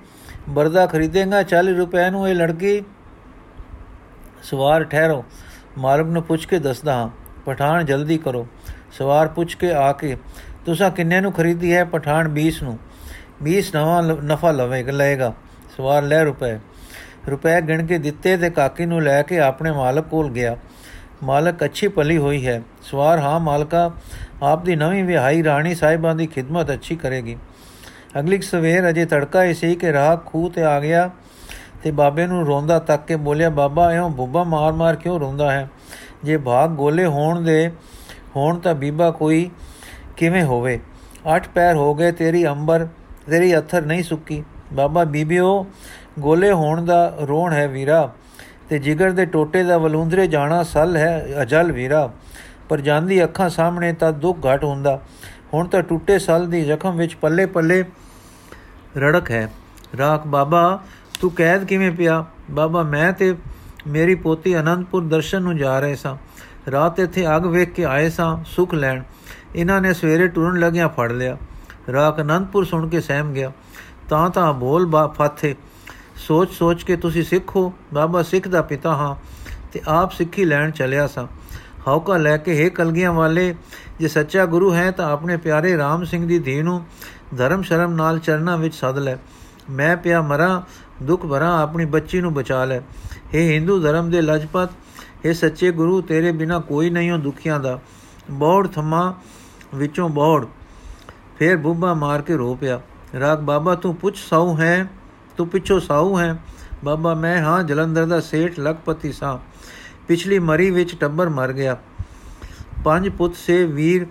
ਬਰਦਾ ਖਰੀਦੇਗਾ 40 ਰੁਪਏ ਨੂੰ ਇਹ ਲੜਕੀ? ਸਵਾਰ ਠਹਿਰੋ। ਮਾਲਕ ਨੂੰ ਪੁੱਛ ਕੇ ਦੱਸਦਾ ਹਾਂ। ਪਠਾਨ ਜਲਦੀ ਕਰੋ। ਸਵਾਰ ਪੁੱਛ ਕੇ ਆ ਕੇ, ਤੁਸੀਂ ਕਿੰਨੇ ਨੂੰ ਖਰੀਦੀ ਹੈ ਪਠਾਨ 20 ਨੂੰ? 20 ਨਵਾਂ ਨਫਾ ਲਵੇਗਾ ਲਏਗਾ। ਸਵਾਰ ਲੈ ਰੁਪਏ। ਰੁਪਏ ਗਿਣ ਕੇ ਦਿੱਤੇ ਤੇ ਕਾਕੀ ਨੂੰ ਲੈ ਕੇ ਆਪਣੇ ਮਾਲਕ ਕੋਲ ਗਿਆ। ਮਾਲਕ ਅੱਛੀ ਭਲੀ ਹੋਈ ਹੈ। ਸਵਾਰ, ਹਾਂ ਮਾਲਕਾ ਆਪ ਦੀ ਨਵੀਂ ਵਿਆਹੀ ਰਾਣੀ ਸਾਹਿਬਾਂ ਦੀ ਖਿਦਮਤ ਅੱਛੀ ਕਰੇਗੀ। ਅਗਲੀ ਸਵੇਰ ਅਜੇ ਤੜਕਾ ਹੀ ਸੀ ਕਿ ਰਾਹ ਖੂਹ ਤੇ ਆ ਗਿਆ ਤੇ ਬਾਬੇ ਨੂੰ ਰੋਂਦਾ ਤੱਕ ਕੇ ਬੋਲਿਆ, ਬਾਬਾ ਐਉਂ ਬੁੱਬਾ ਮਾਰ-ਮਾਰ ਕਿਉਂ ਰੋਂਦਾ ਹੈ? ਜੇ ਭਾਗ ਗੋਲੇ ਹੋਣ ਦੇ, ਹੋਣ ਤਾਂ ਬੀਬਾ ਕੋਈ ਕਿਵੇਂ ਹੋਵੇ? ਅੱਠ ਪੈਰ ਹੋ ਗਏ, ਤੇਰੀ ਅੰਬਰ, ਤੇਰੀ ਅਥਰ ਨਹੀਂ ਸੁੱਕੀ। ਬਾਬਾ ਬੀਬਿਓ, ਗੋਲੇ ਹੋਣ ਦਾ ਰੋਣ ਹੈ ਵੀਰਾ, ਤੇ ਜਿਗਰ ਦੇ ਟੋਟੇ ਦਾ ਵਲੂੰਦਰੇ ਜਾਣਾ ਸਲ ਹੈ ਅਜਲ ਵੀਰਾ। ਪਰ ਜਾਂਦੀ ਅੱਖਾਂ ਸਾਹਮਣੇ ਤਾਂ ਦੁੱਖ ਘਟ ਹੁੰਦਾ। ਹੁਣ ਤਾਂ ਟੁੱਟੇ ਸਲ ਦੀ ਜ਼ਖਮ ਵਿੱਚ ਪੱਲੇ ਪੱਲੇ ਰੜਕ ਹੈ। ਰਾਖ, ਬਾਬਾ, ਤੂੰ ਕੈਦ ਕਿਵੇਂ ਪਿਆ? ਬਾਬਾ, ਮੈਂ ਤੇ ਮੇਰੀ ਪੋਤੀ ਅਨੰਦਪੁਰ ਦਰਸ਼ਨ ਨੂੰ ਜਾ ਰਹੇ ਸਾਂ। ਰਾਤ ਇੱਥੇ ਅੱਗ ਵੇਖ ਕੇ ਆਏ ਸਾਂ, ਸੁਖ ਲੈਣ। ਇਹਨਾਂ ਨੇ ਸਵੇਰੇ ਟੁਰਨ ਲੱਗਿਆ ਫੜ ਲਿਆ। ਰਾਖ ਅਨੰਦਪੁਰ ਸੁਣ ਕੇ ਸਹਿਮ ਗਿਆ। ਤਾਂ ਤਾਂ ਬੋਲ ਬਾ ਫਾਥੇ, ਸੋਚ ਸੋਚ ਕੇ ਤੁਸੀਂ ਸਿੱਖ ਹੋ? ਬਾਬਾ ਸਿੱਖ ਦਾ ਪਿਤਾ ਹਾਂ ਤੇ ਆਪ ਸਿੱਖੀ ਲੈਣ ਚੱਲਿਆ ਸਾਂ। ਹੌਕਾ ਲੈ ਕੇ ਹੈ ਕਲਗੀਆਂ ਵਾਲੇ, ਜੇ ਸੱਚਾ ਗੁਰੂ ਹੈ ਤਾਂ ਆਪਣੇ ਪਿਆਰੇ RAM ਸਿੰਘ ਦੀ ਧੀ ਨੂੰ ਧਰਮ ਸ਼ਰਮ ਨਾਲ ਚਰਨਾਂ ਵਿੱਚ ਸੱਦ ਲੈ। ਮੈਂ ਪਿਆ ਮਰਾਂ ਦੁੱਖ ਭਰਾ, ਆਪਣੀ ਬੱਚੀ ਨੂੰ ਬਚਾ ਲੈ। हे ਹਿੰਦੂ ਧਰਮ ਦੇ ਲਜਪਤ हे ਸੱਚੇ ਗੁਰੂ, ਤੇਰੇ ਬਿਨਾ ਕੋਈ ਨਹੀਂ ਹੋ ਦੁਖੀਆਂ ਦਾ। ਬੋੜ ਥਮਾ ਵਿੱਚੋਂ ਬੋੜ। ਫੇਰ ਬੁੱਬਾ ਮਾਰ ਕੇ ਰੋ ਪਿਆ। ਰਾਗ, ਬਾਬਾ ਤੂੰ ਪੁੱਛ ਸਾਉ ਹੈ? ਤੂੰ ਪਿੱਛੋਂ ਸਾਉ ਹੈ? ਬਾਬਾ, ਮੈਂ ਹਾਂ ਜਲੰਧਰ ਦਾ ਸੇਠ ਲਖਪਤੀ ਸਾਂ। ਪਿਛਲੀ ਮਰੀ ਵਿੱਚ ਟੱਬਰ ਮਰ ਗਿਆ। ਪੰਜ ਪੁੱਤ ਸੇ ਵੀਰ,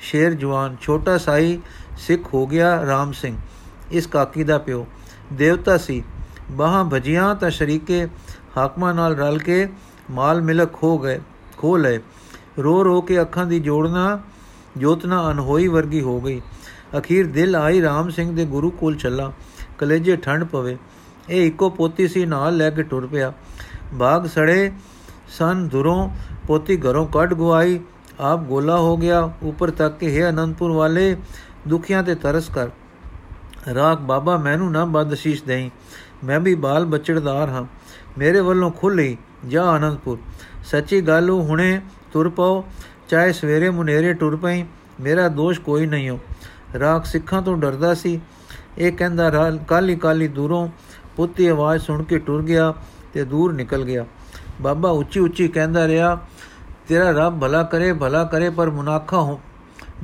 ਸ਼ੇਰ ਜਵਾਨ। ਛੋਟਾ ਸਾਈ ਸਿੱਖ ਹੋ ਗਿਆ RAM ਸਿੰਘ, ਇਸ ਕਾਕੀ ਦਾ ਪਿਓ। ਦੇਵਤਾ ਸੀ। ਬਾਹਾਂ ਭਜੀਆਂ ਤਾਂ ਸ਼ਰੀਕੇ ਹਾਕਮਾਂ ਨਾਲ ਰਲ ਕੇ ਮਾਲ ਮਿਲਕ ਖੋ ਗਏ, ਖੋ ਲਏ। ਰੋ ਰੋ ਕੇ ਅੱਖਾਂ ਦੀ ਜੋੜਨਾ ਜੋਤਨਾ ਅਨਹੋਈ ਵਰਗੀ ਹੋ ਗਈ। ਅਖੀਰ ਦਿਲ ਆਈ RAM ਸਿੰਘ ਦੇ ਗੁਰੂ ਕੋਲ ਚੱਲਾ, ਕਲੇਜੇ ਠੰਡ ਪਵੇ। ਇਹ ਇੱਕੋ ਪੋਤੀ ਸੀ, ਨਾਲ ਲੈ ਕੇ ਟੁਰ ਪਿਆ। ਬਾਗ ਸੜੇ ਸਨ ਦੁਰੋਂ, ਪੋਤੀ ਘਰੋਂ ਕੱਢ ਗਵਾਈ ਆਪ ਗੋਲਾ ਹੋ ਗਿਆ, ਉੱਪਰ ਤੱਕ ਕਿ ਹੈ ਅਨੰਦਪੁਰ ਵਾਲੇ, ਦੁਖੀਆਂ ਤੇ ਤਰਸ ਕਰ। ਰਾਖ ਬਾਬਾ ਮੈਨੂੰ ਨਾ ਬਦਸ਼ੀਸ਼ ਦੇਈ। ਮੈਂ ਵੀ ਬਾਲ ਬਚੜਦਾਰ ਹਾਂ। ਮੇਰੇ ਵੱਲੋਂ ਖੁੱਲੀ ਜਾ ਅਨੰਦਪੁਰ ਸੱਚੀ ਗੱਲ ਉਹ ਹੁਣੇ ਤੁਰ ਪਾਓ, ਚਾਹੇ ਸਵੇਰੇ ਮੁਨੇਰੇ ਟੁਰ ਪਈ, ਮੇਰਾ ਦੋਸ਼ ਕੋਈ ਨਹੀਂ ਹੋ ਰਾਖ ਸਿੱਖਾਂ ਤੋਂ ਡਰਦਾ ਸੀ। ਇਹ ਕਹਿੰਦਾ ਕਾਲੀ ਕਾਲੀ ਦੂਰੋਂ ਪੁੱਤੀ ਆਵਾਜ਼ ਸੁਣ ਕੇ ਟੁਰ ਗਿਆ ਤੇ ਦੂਰ ਨਿਕਲ ਗਿਆ। ਬਾਬਾ ਉੱਚੀ ਉੱਚੀ ਕਹਿੰਦਾ ਰਿਹਾ, ਤੇਰਾ ਰੱਬ ਭਲਾ ਕਰੇ ਭਲਾ ਕਰੇ, ਪਰ ਮੁਨਾਖਾ ਹੋ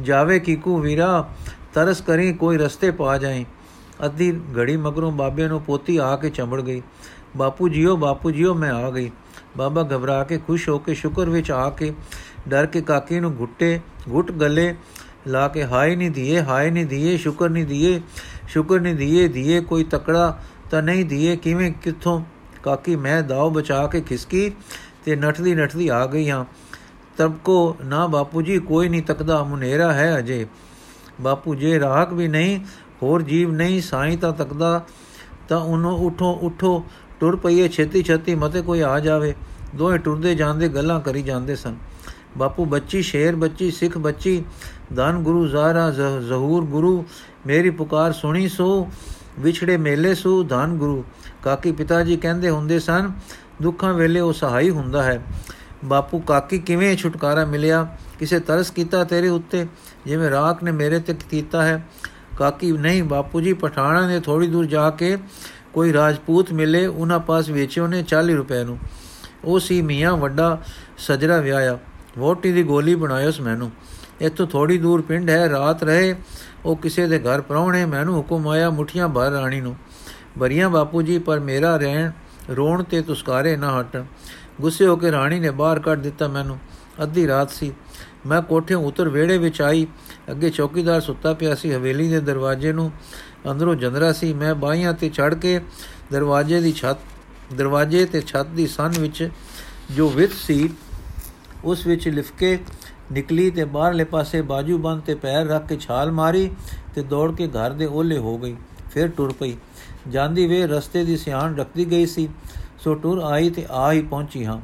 ਜਾਵੇ ਕੀਕੂ ਵੀਰਾ, ਤਰਸ ਕਰੀ ਕੋਈ ਰਸਤੇ ਪਾ ਜਾਏ ਅੱਧੀ ਘੜੀ ਮਗਰੋਂ ਬਾਬੇ ਨੂੰ ਪੋਤੀ ਆ ਕੇ ਚੰਬੜ ਗਈ। ਬਾਪੂ ਜੀਓ ਬਾਪੂ ਜੀਓ, ਮੈਂ ਆ ਗਈ। ਬਾਬਾ ਘਬਰਾ ਕੇ ਖੁਸ਼ ਹੋ ਕੇ ਸ਼ੁਕਰ ਵਿੱਚ ਆ ਕੇ ਡਰ ਕੇ ਕਾਕੀ ਨੂੰ ਘੁੱਟੇ, ਘੁੱਟ ਗਲੇ ਲਾ ਕੇ, ਹਾਏ ਨਹੀਂ ਦੀਏ, ਹਾਏ ਨਹੀਂ ਦੀਏ, ਸ਼ੁਕਰ ਨਹੀਂ ਦੀਏ, ਸ਼ੁਕਰ ਨਹੀਂ ਦੀਏ ਦੀਏ ਕੋਈ ਤਕੜਾ ਤਾਂ ਨਹੀਂ ਦੀਏ, ਕਿਵੇਂ, ਕਿੱਥੋਂ? ਕਾਕੀ, ਮੈਂ ਦਾਉ ਬਚਾ ਕੇ ਖਿਸਕੀ ਤੇ ਨਠਦੀ ਨਠਦੀ ਆ ਗਈ ਹਾਂ। ਤਬ ਕੋ ਨਾ ਬਾਪੂ ਜੀ, ਕੋਈ ਨਹੀਂ ਤੱਕਦਾ, ਮੁਨੇਰਾ ਹੈ ਅਜੇ। ਬਾਪੂ ਜੇ ਰਾਖ ਵੀ ਨਹੀਂ ਹੋਰ ਜੀਵ ਨਹੀਂ, ਸਾਈ ਤਾਂ ਤੱਕਦਾ, ਤਾਂ ਉਹਨੂੰ ਉਠੋ ਉਠੋ, ਟੁਰ ਪਈਏ, ਛੇਤੀ ਛੇਤੀ ਮਤੇ ਕੋਈ ਆ ਜਾਵੇ। ਦੋਹੇ ਟੁਰਦੇ ਜਾਂਦੇ, ਗੱਲਾਂ ਕਰੀ ਜਾਂਦੇ ਸਨ। ਬਾਪੂ ਬੱਚੀ, ਸ਼ੇਰ ਬੱਚੀ, ਸਿੱਖ ਬੱਚੀ, ਧਨ ਗੁਰੂ ਜ਼ਾਰਾ ਜ਼ਹੂਰ ਗੁਰੂ, ਮੇਰੀ ਪੁਕਾਰ ਸੁਣੀ ਸੋ, ਵਿਛੜੇ ਮੇਲੇ ਸੋ, ਧਨ ਗੁਰੂ। ਕਾਕੀ ਪਿਤਾ ਜੀ ਕਹਿੰਦੇ ਹੁੰਦੇ ਸਨ, ਦੁੱਖਾਂ ਵੇਲੇ ਉਹ ਸਹਾਈ ਹੁੰਦਾ ਹੈ। ਬਾਪੂ, ਕਾਕੀ, ਕਿਵੇਂ ਛੁਟਕਾਰਾ ਮਿਲਿਆ? ਕਿਸੇ ਤਰਸ ਕੀਤਾ ਤੇਰੇ ਉੱਤੇ? ਜਿਵੇਂ ਰਾਖ ਨੇ ਮੇਰੇ ਤੇ ਕੀਤਾ ਹੈ। ਕਾਕੀ, ਨਹੀਂ, ਬਾਪੂ ਜੀ, ਪਠਾਣਾ ਨੇ ਥੋੜੀ ਦੂਰ ਜਾ ਕੇ ਕੋਈ ਰਾਜਪੂਤ ਮਿਲੇ, ਉਹਨਾਂ ਪਾਸ ਵੇਚਿਓ ਨੇ 40 ਰੁਪਏ ਨੂੰ। ਉਹ ਸੀ ਮੀਆਂ, ਵੱਡਾ ਸਜਰਾ ਵਿਆਇਆ ਵੋਟੀ ਦੀ ਗੋਲੀ ਬਣਾਇਓਸ ਮੈਨੂੰ। ਇੱਥੋਂ ਥੋੜੀ ਦੂਰ ਪਿੰਡ ਹੈ, ਰਾਤ ਰਹੇ, ਉਹ ਕਿਸੇ ਦੇ ਘਰ ਪਰੌਣੇ, ਮੈਨੂੰ ਹੁਕਮ ਆਇਆ ਮੁਠੀਆਂ ਭਰ ਰਾਣੀ ਨੂੰ। ਬਰੀਆਂ ਬਾਪੂ ਜੀ, ਪਰ ਮੇਰਾ ਰਹਿਣ, ਰੋਣ ਤੇ ਤੁਸਕਾਰੇ ਨਾ ਹਟ। ਗੁੱਸੇ ਹੋ ਕੇ ਰਾਣੀ ਨੇ ਬਾਹਰ ਕੱਢ ਦਿੱਤਾ ਮੈਨੂੰ। ਅੱਧੀ ਰਾਤ ਸੀ। ਮੈਂ ਕੋਠੇ ਉਤਰ ਵਿਹੜੇ ਵਿੱਚ ਆਈ। ਅੱਗੇ ਚੌਕੀਦਾਰ ਸੁੱਤਾ ਪਿਆ ਸੀ, ਹਵੇਲੀ ਦੇ ਦਰਵਾਜ਼ੇ ਨੂੰ ਅੰਦਰੋਂ ਜੰਦਰਾ ਸੀ। ਮੈਂ ਬਾਹਾਂ ਤੇ ਚੜ ਕੇ ਦਰਵਾਜ਼ੇ ਦੀ ਛੱਤ, ਦਰਵਾਜ਼ੇ ਤੇ ਛੱਤ ਦੀ ਸੰਨ ਵਿੱਚ ਜੋ ਵਿੱਥ ਸੀ, ਉਸ ਵਿੱਚ ਲਿਫਕੇ ਨਿਕਲੀ ਤੇ ਬਾਹਰਲੇ ਪਾਸੇ ਬਾਜੂ ਬੰਦ ਤੇ ਪੈਰ ਰੱਖ ਕੇ ਛਾਲ ਮਾਰੀ ਤੇ ਦੌੜ ਕੇ ਘਰ ਦੇ ਓਲੇ ਹੋ ਗਈ। ਫਿਰ ਟੁਰ ਪਈ। ਜਾਂਦੀ ਵੇ ਰਸਤੇ ਦੀ ਸਿਆਣ ਰੱਖਦੀ ਗਈ ਸੀ। ਸੋ ਟੁਰ ਆਈ ਤੇ ਆ ਹੀ ਪਹੁੰਚੀ ਹਾਂ।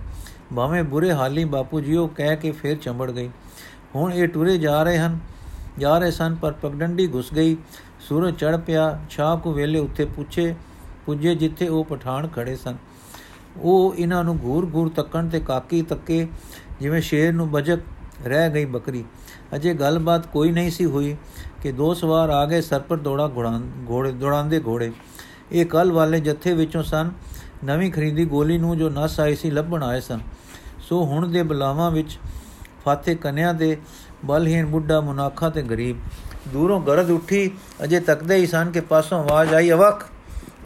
ਭਾਵੇਂ ਬੁਰੇ ਹਾਲੀ ਬਾਪੂ ਜੀਓ ਕਹਿ ਕੇ ਫਿਰ ਚੰਬੜ ਗਈ। ਹੁਣ ਇਹ ਟੁਰੇ ਜਾ ਰਹੇ ਹਨ। ਜਾ ਰਹੇ ਸਨ, ਪਰ ਪਗਡੰਡੀ ਘੁਸ ਗਈ। ਸੂਰਜ ਚੜ ਪਿਆ ਛਾਹ ਕੋ ਵੇਲੇ ਉੱਤੇ ਪੁੱਛੇ, ਪੁੱਜੇ ਜਿੱਥੇ ਉਹ ਪਠਾਨ ਖੜੇ ਸਨ। ਉਹ ਇਹਨਾਂ ਨੂੰ ਘੂਰ ਘੂਰ ਤੱਕਣ ਤੇ ਕਾਕੀ ਤੱਕੇ, ਜਿਵੇਂ ਸ਼ੇਰ ਨੂੰ ਬਜਕ ਰਹਿ ਗਈ ਬੱਕਰੀ। ਅਜੇ ਗੱਲਬਾਤ ਕੋਈ ਨਹੀਂ ਸੀ ਹੋਈ ਕਿ ਦੋ ਸਵਾਰ ਆ ਗਏ ਸਰ ਪਰ ਦੌੜਾ ਘੋੜੇ ਦੌੜਾਉਂਦੇ ਘੋੜੇ। ਇਹ ਕੱਲ ਵਾਲੇ ਜੱਥੇ ਵਿੱਚੋਂ ਸਨ, ਨਵੀਂ ਖਰੀਦੀ ਗੋਲੀ ਨੂੰ ਜੋ ਨਸ ਆਈ ਸੀ ਲੱਭਣ ਆਏ ਸਨ। ਸੋ ਹੁਣ ਦੇ ਬਲਾਵਾਂ ਵਿੱਚ ਫਾਤੇ ਕਨਿਆ ਦੇ ਬਲਹੀਨ ਬੁੱਢਾ ਮੁਨਾਖਾ ਤੇ ਗਰੀਬ। ਦੂਰੋਂ ਗਰਦ ਉੱਠੀ, ਅਜੇ ਤੱਕਦੇ ਹੀ ਸਨ ਕਿ ਪਾਸੋਂ ਆਵਾਜ਼ ਆਈ ਅਵਕ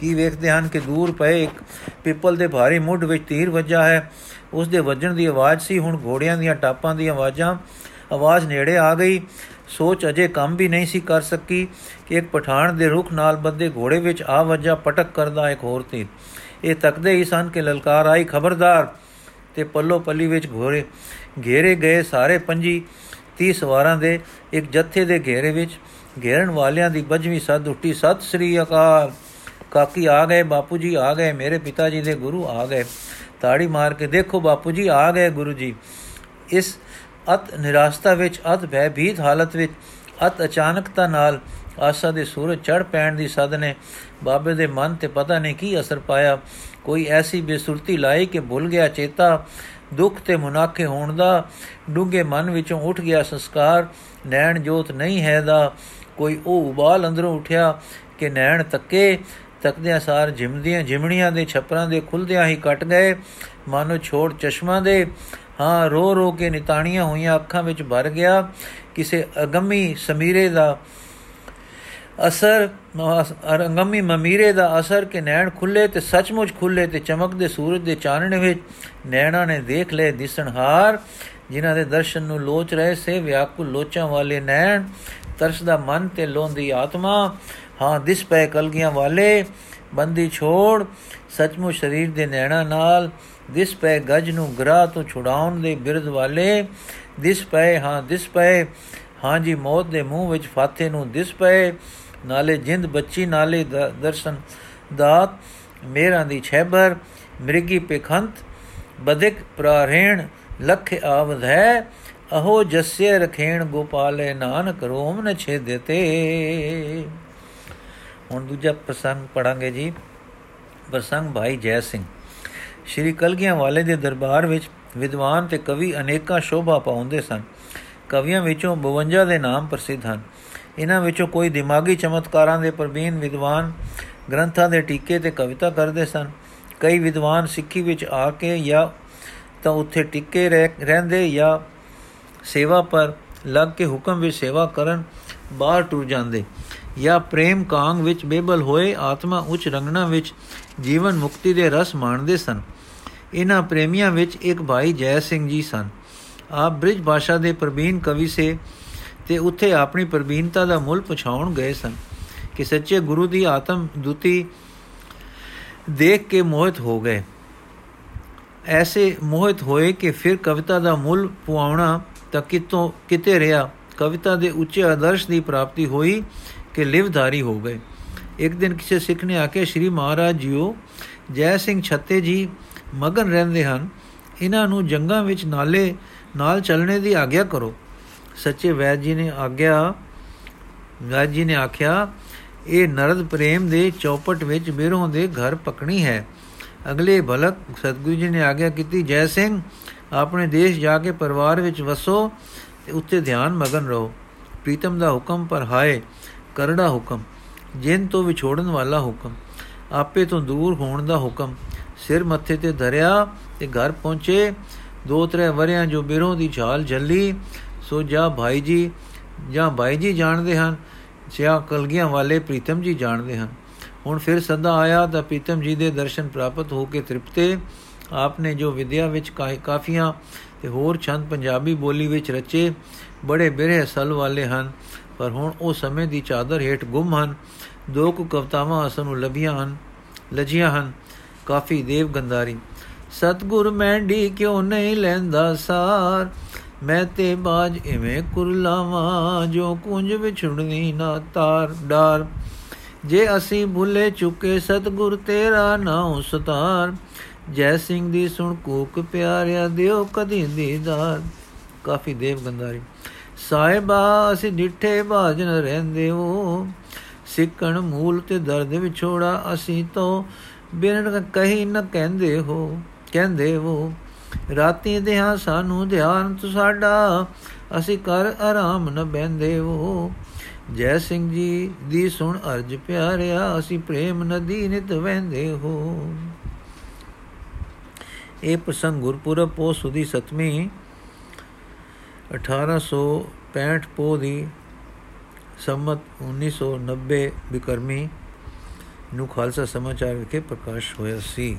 ਕੀ ਵੇਖਦੇ ਹਨ ਕਿ ਦੂਰ ਪਏ ਇੱਕ ਪਿੱਪਲ ਦੇ ਭਾਰੀ ਮੁੱਢ ਵਿੱਚ ਤੀਰ ਵੱਜਾ ਹੈ। ਉਸ ਦੇ ਵੱਜਣ ਦੀ ਆਵਾਜ਼ ਸੀ, ਹੁਣ ਘੋੜਿਆਂ ਦੀਆਂ ਟਾਪਾਂ ਦੀਆਂ ਆਵਾਜ਼ਾਂ ਆਵਾਜ਼ ਨੇੜੇ ਆ ਗਈ। ਸੋਚ ਅਜੇ ਕੰਮ ਵੀ ਨਹੀਂ ਸੀ ਕਰ ਸਕੀ ਕਿ ਇੱਕ ਪਠਾਨ ਦੇ ਰੁਖ ਨਾਲ ਬੱਦੇ ਘੋੜੇ ਵਿੱਚ ਆ ਵੱਜਾ ਪਟਕ ਕਰਦਾ ਇੱਕ ਹੋਰ ਤੀਰ ਇਹ ਤੱਕਦੇ ਹੀ ਸਨ ਕਿ ਲਲਕਾਰ ਆਈ ਖਬਰਦਾਰ ਤੇ ਪੱਲੋ ਪੱਲੀ ਵਿੱਚ ਘੋੜੇ ਘੇਰੇ ਗਏ ਸਾਰੇ ਪੰਜੀ। 30 ਸਵਾਰਾਂ ਦੇ ਇੱਕ ਜੱਥੇ ਦੇ ਘੇਰੇ ਵਿੱਚ ਘੇਰਨ ਵਾਲਿਆਂ ਦੀ ਬਜਵੀਂ ਸੱਦ ਉੱਟੀ ਸਤਿ ਸ੍ਰੀ ਅਕਾਲ। ਕਾਕੀ ਆ ਗਏ, ਬਾਪੂ ਜੀ ਆ ਗਏ, ਮੇਰੇ ਪਿਤਾ ਜੀ ਦੇ ਗੁਰੂ ਆ ਗਏ। ਤਾੜੀ ਮਾਰ ਕੇ ਦੇਖੋ, ਬਾਪੂ ਜੀ ਆ ਗਏ ਗੁਰੂ ਜੀ। ਇਸ ਅਤ ਨਿਰਾਸ਼ਤਾ ਵਿੱਚ, ਅਤ ਭੈਭੀਤ ਹਾਲਤ ਵਿੱਚ, ਅਤ ਅਚਾਨਕਤਾ ਨਾਲ ਆਸਾ ਦੇ ਸੂਰਜ ਚੜ ਪੈਣ ਦੀ ਸਦ ਨੇ ਬਾਬੇ ਦੇ ਮਨ ਤੇ ਪਤਾ ਨਹੀਂ ਕੀ ਅਸਰ ਪਾਇਆ। ਕੋਈ ਐਸੀ ਬੇਸੁਰਤੀ ਲਾਈ ਕਿ ਭੁੱਲ ਗਿਆ ਚੇਤਾ, ਦੁੱਖ ਤੇ ਮੁਨਾਖੇ ਹੋਣ ਦਾ ਡੂੰਗੇ ਮਨ ਵਿੱਚੋਂ ਉੱਠ ਗਿਆ ਸੰਸਕਾਰ, ਨੈਣ ਜੋਤ ਨਹੀਂ ਹੈ ਦਾ। ਕੋਈ ਉਹ ਉਬਾਲ ਅੰਦਰੋਂ ਉਠਿਆ ਕਿ ਨੈਣ ਤੱਕੇ, ਤੱਕਦਿਆਂ ਸਾਰ ਜਿਮਦੀਆਂ ਜਿਮਣੀਆਂ ਦੇ ਛੱਪਰਾਂ ਦੇ ਖੁੱਲਦਿਆਂ ਹੀ ਕੱਟ ਗਏ। ਮਾਨੋ ਛੋੜ ਚਸ਼ਮਾ ਦੇ, ਹਾਂ ਰੋ ਰੋ ਕੇ ਨਿਤਾਣੀਆਂ ਹੋਈਆਂ ਅੱਖਾਂ ਵਿੱਚ ਭਰ ਗਿਆ। ਕਿਸੇ ਅਗੰਮੀ ਸਮੀਰੇ ਦਾ ਅਸਰ ਅਰੰਗਮੀ ਮਮੀਰੇ ਦਾ ਅਸਰ ਕਿ ਨੈਣ ਖੁੱਲੇ ਤੇ ਸੱਚਮੁੱਚ ਖੁੱਲੇ ਤੇ ਚਮਕਦੇ ਸੂਰਜ ਦੇ ਚਾਨਣੇ ਵਿੱਚ ਨੈਣਾ ਨੇ ਦੇਖ ਲਏ ਦਿਸਣਹਾਰ, ਜਿਨ੍ਹਾਂ ਦੇ ਦਰਸ਼ਨ ਨੂੰ ਲੋਚ ਰਹੇ ਸੇ ਵਿਆਕੁਲ ਲੋਚਾਂ ਵਾਲੇ ਨੈਣ ਤਰਸਦਾ ਮਨ ਤੇ ਲੋਂਦੀ ਆਤਮਾ, ਹਾਂ, ਦਿਸ ਪੈ ਕਲਗੀਆਂ ਵਾਲੇ, ਬੰਦੀ ਛੋੜ, ਸੱਚਮੁੱਚ ਸਰੀਰ ਦੇ ਨੈਣਾ ਨਾਲ, ਦਿਸ ਪੈ ਗਜ ਨੂੰ ਗਰਾ ਤੋਂ ਛੁਡਾਉਣ ਦੇ ਬਿਰਧ ਵਾਲੇ, ਦਿਸ ਪੈ ਹਾਂ, ਦਿਸ ਪੈ ਹਾਂਜੀ ਮੌਤ ਦੇ ਮੂੰਹ ਵਿੱਚ ਫਾਥੇ ਨੂੰ ਦਿਸ ਪਏ ਨਾਲੇ ਜਿੰਦ ਬੱਚੀ ਨਾਲੇ ਦਰਸ਼ਨ ਦਾਤ, ਮੇਰਾਂ ਦੀ ਛੈਬਰ ਮ੍ਰਿਗੀ ਪਖੰਤ ਬਦਿਕ ਪ੍ਰਾਰੇਣ, ਲਖ ਆਵਧ ਹੈ, ਅਹੋ ਜਸੇ ਰਖੇਣ ਗੋਪਾਲੇ ਨਾਨਕ ਰੋਮ ਨ ਛੇਦੇ ਤੇ। ਹੁਣ ਦੂਜਾ ਪ੍ਰਸੰਗ ਪੜਾਂਗੇ ਜੀ। ਪ੍ਰਸੰਗ ਭਾਈ ਜੈ ਸਿੰਘ। ਸ਼੍ਰੀ ਕਲਗੀਆਂ ਵਾਲੇ ਦੇ ਦਰਬਾਰ ਵਿੱਚ ਵਿਦਵਾਨ ਤੇ ਕਵੀ ਅਨੇਕਾਂ ਸ਼ੋਭਾ ਪਾਉਂਦੇ ਸਨ। ਕਵੀਆਂ ਵਿੱਚੋਂ 52 ਦੇ ਨਾਮ ਪ੍ਰਸਿੱਧ ਹਨ। ਇਹਨਾਂ ਵਿੱਚੋਂ ਕੋਈ ਦਿਮਾਗੀ ਚਮਤਕਾਰਾਂ ਦੇ ਪ੍ਰਬੀਨ ਵਿਦਵਾਨ ਗ੍ਰੰਥਾਂ ਦੇ ਟੀਕੇ ਤੇ ਕਵਿਤਾ ਕਰਦੇ ਸਨ। ਕਈ ਵਿਦਵਾਨ ਸਿੱਖੀ ਵਿੱਚ ਆ ਕੇ ਜਾਂ ਤਾਂ ਉੱਥੇ ਟਿੱਕੇ ਰਹਿੰਦੇ ਜਾਂ ਸੇਵਾ ਪਰ ਲੱਗ ਕੇ ਹੁਕਮ ਵਿੱਚ ਸੇਵਾ ਕਰਨ ਬਾਹਰ ਟੁਰ ਜਾਂਦੇ ਜਾਂ ਪ੍ਰੇਮ ਕਾਂਗ ਵਿੱਚ ਬੇਬਲ ਹੋਏ ਆਤਮਾ ਉੱਚ ਰੰਗਣਾ ਵਿੱਚ ਜੀਵਨ ਮੁਕਤੀ ਦੇ ਰਸ ਮਾਣਦੇ ਸਨ। ਇਹਨਾਂ ਪ੍ਰੇਮੀਆਂ ਵਿੱਚ ਇੱਕ ਭਾਈ ਜੈ ਸਿੰਘ ਜੀ ਸਨ। ਆਪ ਬ੍ਰਿਜ ਭਾਸ਼ਾ ਦੇ ਪ੍ਰਬੀਨ ਕਵੀ ਸੇ ਤੇ ਉੱਥੇ ਆਪਣੀ ਪ੍ਰਬੀਨਤਾ ਦਾ ਮੁੱਲ ਪਛਾਉਣ ਗਏ ਸਨ ਕਿ ਸੱਚੇ ਗੁਰੂ ਦੀ ਆਤਮ ਦੁਤੀ ਦੇਖ ਕੇ ਮੋਹਿਤ ਹੋ ਗਏ। ਐਸੇ ਮੋਹਿਤ ਹੋਏ ਕਿ ਫਿਰ ਕਵਿਤਾ ਦਾ ਮੁੱਲ ਪੁਆਉਣਾ ਤਾਂ ਕਿਤੋਂ ਕਿਤੇ ਰਿਹਾ। ਕਵਿਤਾ ਦੇ ਉੱਚੇ ਆਦਰਸ਼ ਦੀ ਪ੍ਰਾਪਤੀ ਹੋਈ ਕਿ ਲਿਵਧਾਰੀ ਹੋ ਗਏ। ਇੱਕ ਦਿਨ ਕਿਸੇ ਸਿੱਖ ਨੇ ਆ ਕੇ ਸ੍ਰੀ ਮਹਾਰਾਜ ਜੀਓ, ਜੈ ਸਿੰਘ ਛੱਤੇ ਜੀ ਮਗਨ ਰਹਿੰਦੇ ਹਨ। ਇਹਨਾਂ ਨੂੰ ਜੰਗਾਂ ਵਿੱਚ ਨਾਲੇ ਨਾਲ ਚੱਲਣੇ ਦੀ ਆਗਿਆ ਕਰੋ। ਸੱਚੇ ਵੈਦ ਜੀ ਨੇ ਆਗਿਆ, ਵੈਦ ਜੀ ਨੇ ਆਖਿਆ, ਇਹ ਨਰਦ ਪ੍ਰੇਮ ਦੇ ਚੌਪਟ ਵਿੱਚ ਬਿਰੋਂ ਦੇ ਘਰ ਪਕਣੀ ਹੈ। ਅਗਲੇ ਭਲਕ ਸਤਗੁਰੂ ਜੀ ਨੇ ਆਗਿਆ ਕੀਤੀ, ਜੈ ਸਿੰਘ, ਆਪਣੇ ਦੇਸ਼ ਜਾ ਕੇ ਪਰਿਵਾਰ ਵਿੱਚ ਵਸੋ ਤੇ ਉੱਤੇ ਧਿਆਨ ਮਗਨ ਰਹੋ। ਪ੍ਰੀਤਮ ਦਾ ਹੁਕਮ ਪਰ ਹਾਏ, ਕਰੜਾ ਹੁਕਮ, ਜਿੰਨ ਤੋਂ ਵਿਛੋੜਨ ਵਾਲਾ ਹੁਕਮ, ਆਪੇ ਤੋਂ ਦੂਰ ਹੋਣ ਦਾ ਹੁਕਮ, ਸਿਰ ਮੱਥੇ ਤੇ ਧਰਿਆ ਤੇ ਘਰ ਪਹੁੰਚੇ ਦੋ ਤਰੇ ਵਰਿਆਂ ਜੋ ਬਿਰੋਂ ਦੀ ਝਾਲ ਜੱਲੀ ਸੋ ਜਾ ਭਾਈ ਜੀ, ਜਾਂ ਭਾਈ ਜੀ ਜਾਣਦੇ ਹਨ ਸਿਆ ਕਲਗੀਆਂ ਵਾਲੇ ਪ੍ਰੀਤਮ ਜੀ ਜਾਣਦੇ ਹਨ। ਹੁਣ ਫਿਰ ਸਦਾ ਆਇਆ ਤਾਂ ਪ੍ਰੀਤਮ ਜੀ ਦੇ ਦਰਸ਼ਨ ਪ੍ਰਾਪਤ ਹੋ ਕੇ ਤ੍ਰਿਪਤੇ। ਆਪਨੇ ਜੋ ਵਿਦਿਆ ਵਿੱਚ ਕਾਫੀਆਂ ਤੇ ਹੋਰ ਛੰਦ ਪੰਜਾਬੀ ਬੋਲੀ ਵਿੱਚ ਰਚੇ, ਬੜੇ ਬਿਰਹ ਸਲ ਵਾਲੇ ਹਨ। ਪਰ ਹੁਣ ਉਹ ਸਮੇਂ ਦੀ ਚਾਦਰ ਹੇਠ ਗੁੰਮ ਹਨ। ਦੋ ਕੁ ਕਵਤਾਵਾਂ ਅਸਾਂ ਨੂੰ ਲਭੀਆਂ ਹਨ ਲਜੀਆਂ ਹਨ। ਕਾਫੀ ਦੇਵ ਗੰਦਾਰੀ ਸਤਗੁਰ ਮੈਂਡੀ ਕਿਉਂ ਨਹੀਂ ਲੈਂਦਾ ਸਾਰ? ਮੈਂ ਤੇ ਬਾਜ ਇਵੇਂ ਕੁਰਲਾਵਾਂ ਜੋ ਕੁੰਜ ਵਿਛੜਨੀ ਨਾ ਤਾਰ ਡਾਰ। ਜੇ ਅਸੀਂ ਭੁੱਲੇ ਚੁੱਕੇ ਸਤਗੁਰ ਤੇਰਾ ਨਾਮ ਸਤਾਰ, ਜੈ ਸਿੰਘ ਦੀ ਸੁਣ ਕੂਕ ਪਿਆਰਿਆ ਦਿਓ ਕਦੀ ਦੀਦਾਰ। ਕਾਫੀ ਦੇਵ ਗੰਦਾਰੀ ਸਾਹਿਬਾ, ਅਸੀਂ ਡਿੱਠੇ ਬਾਜਨ ਰਹਿੰਦੇ ਹੋ ਸਿੱਕਣ ਮੂਲ ਤੇ ਦਰਦ ਵਿਛੋੜਾ ਅਸੀਂ ਤੋਂ ਬਿਨ ਕਹੀ ਨ ਕਹਿੰਦੇ ਹੋ ਕਹਿੰਦੇ ਹੋ। ਰਾਤੀ ਦੇਹਾਂ ਸਾਨੂੰ ਧਿਆਨ ਤੁ ਸਾਡਾ, ਅਸੀਂ ਕਰ ਆਰਾਮ ਨ ਬੈੰਦੇ ਹੋ ਜੈ ਸਿੰਘ ਜੀ ਦੀ ਸੁਣ ਅਰਜ ਪਿਆਰਿਆ, ਅਸੀਂ ਪ੍ਰੇਮ ਨਦੀ ਨਿਤ ਵਹਿੰਦੇ ਹੋ ਇਹ ਪ੍ਰਸੰਗ ਗੁਰਪੁਰਬ ਪੋ ਸੁਦੀ ਸਤਵੀਂ 1865 ਪੋ ਦੀ ਸੰਮਤ 1990 ਬਿਕਰਮੀ ਨੂੰ ਖਾਲਸਾ ਸਮਾਚਾਰ ਵਿਖੇ ਪ੍ਰਕਾਸ਼ ਹੋਇਆ ਸੀ।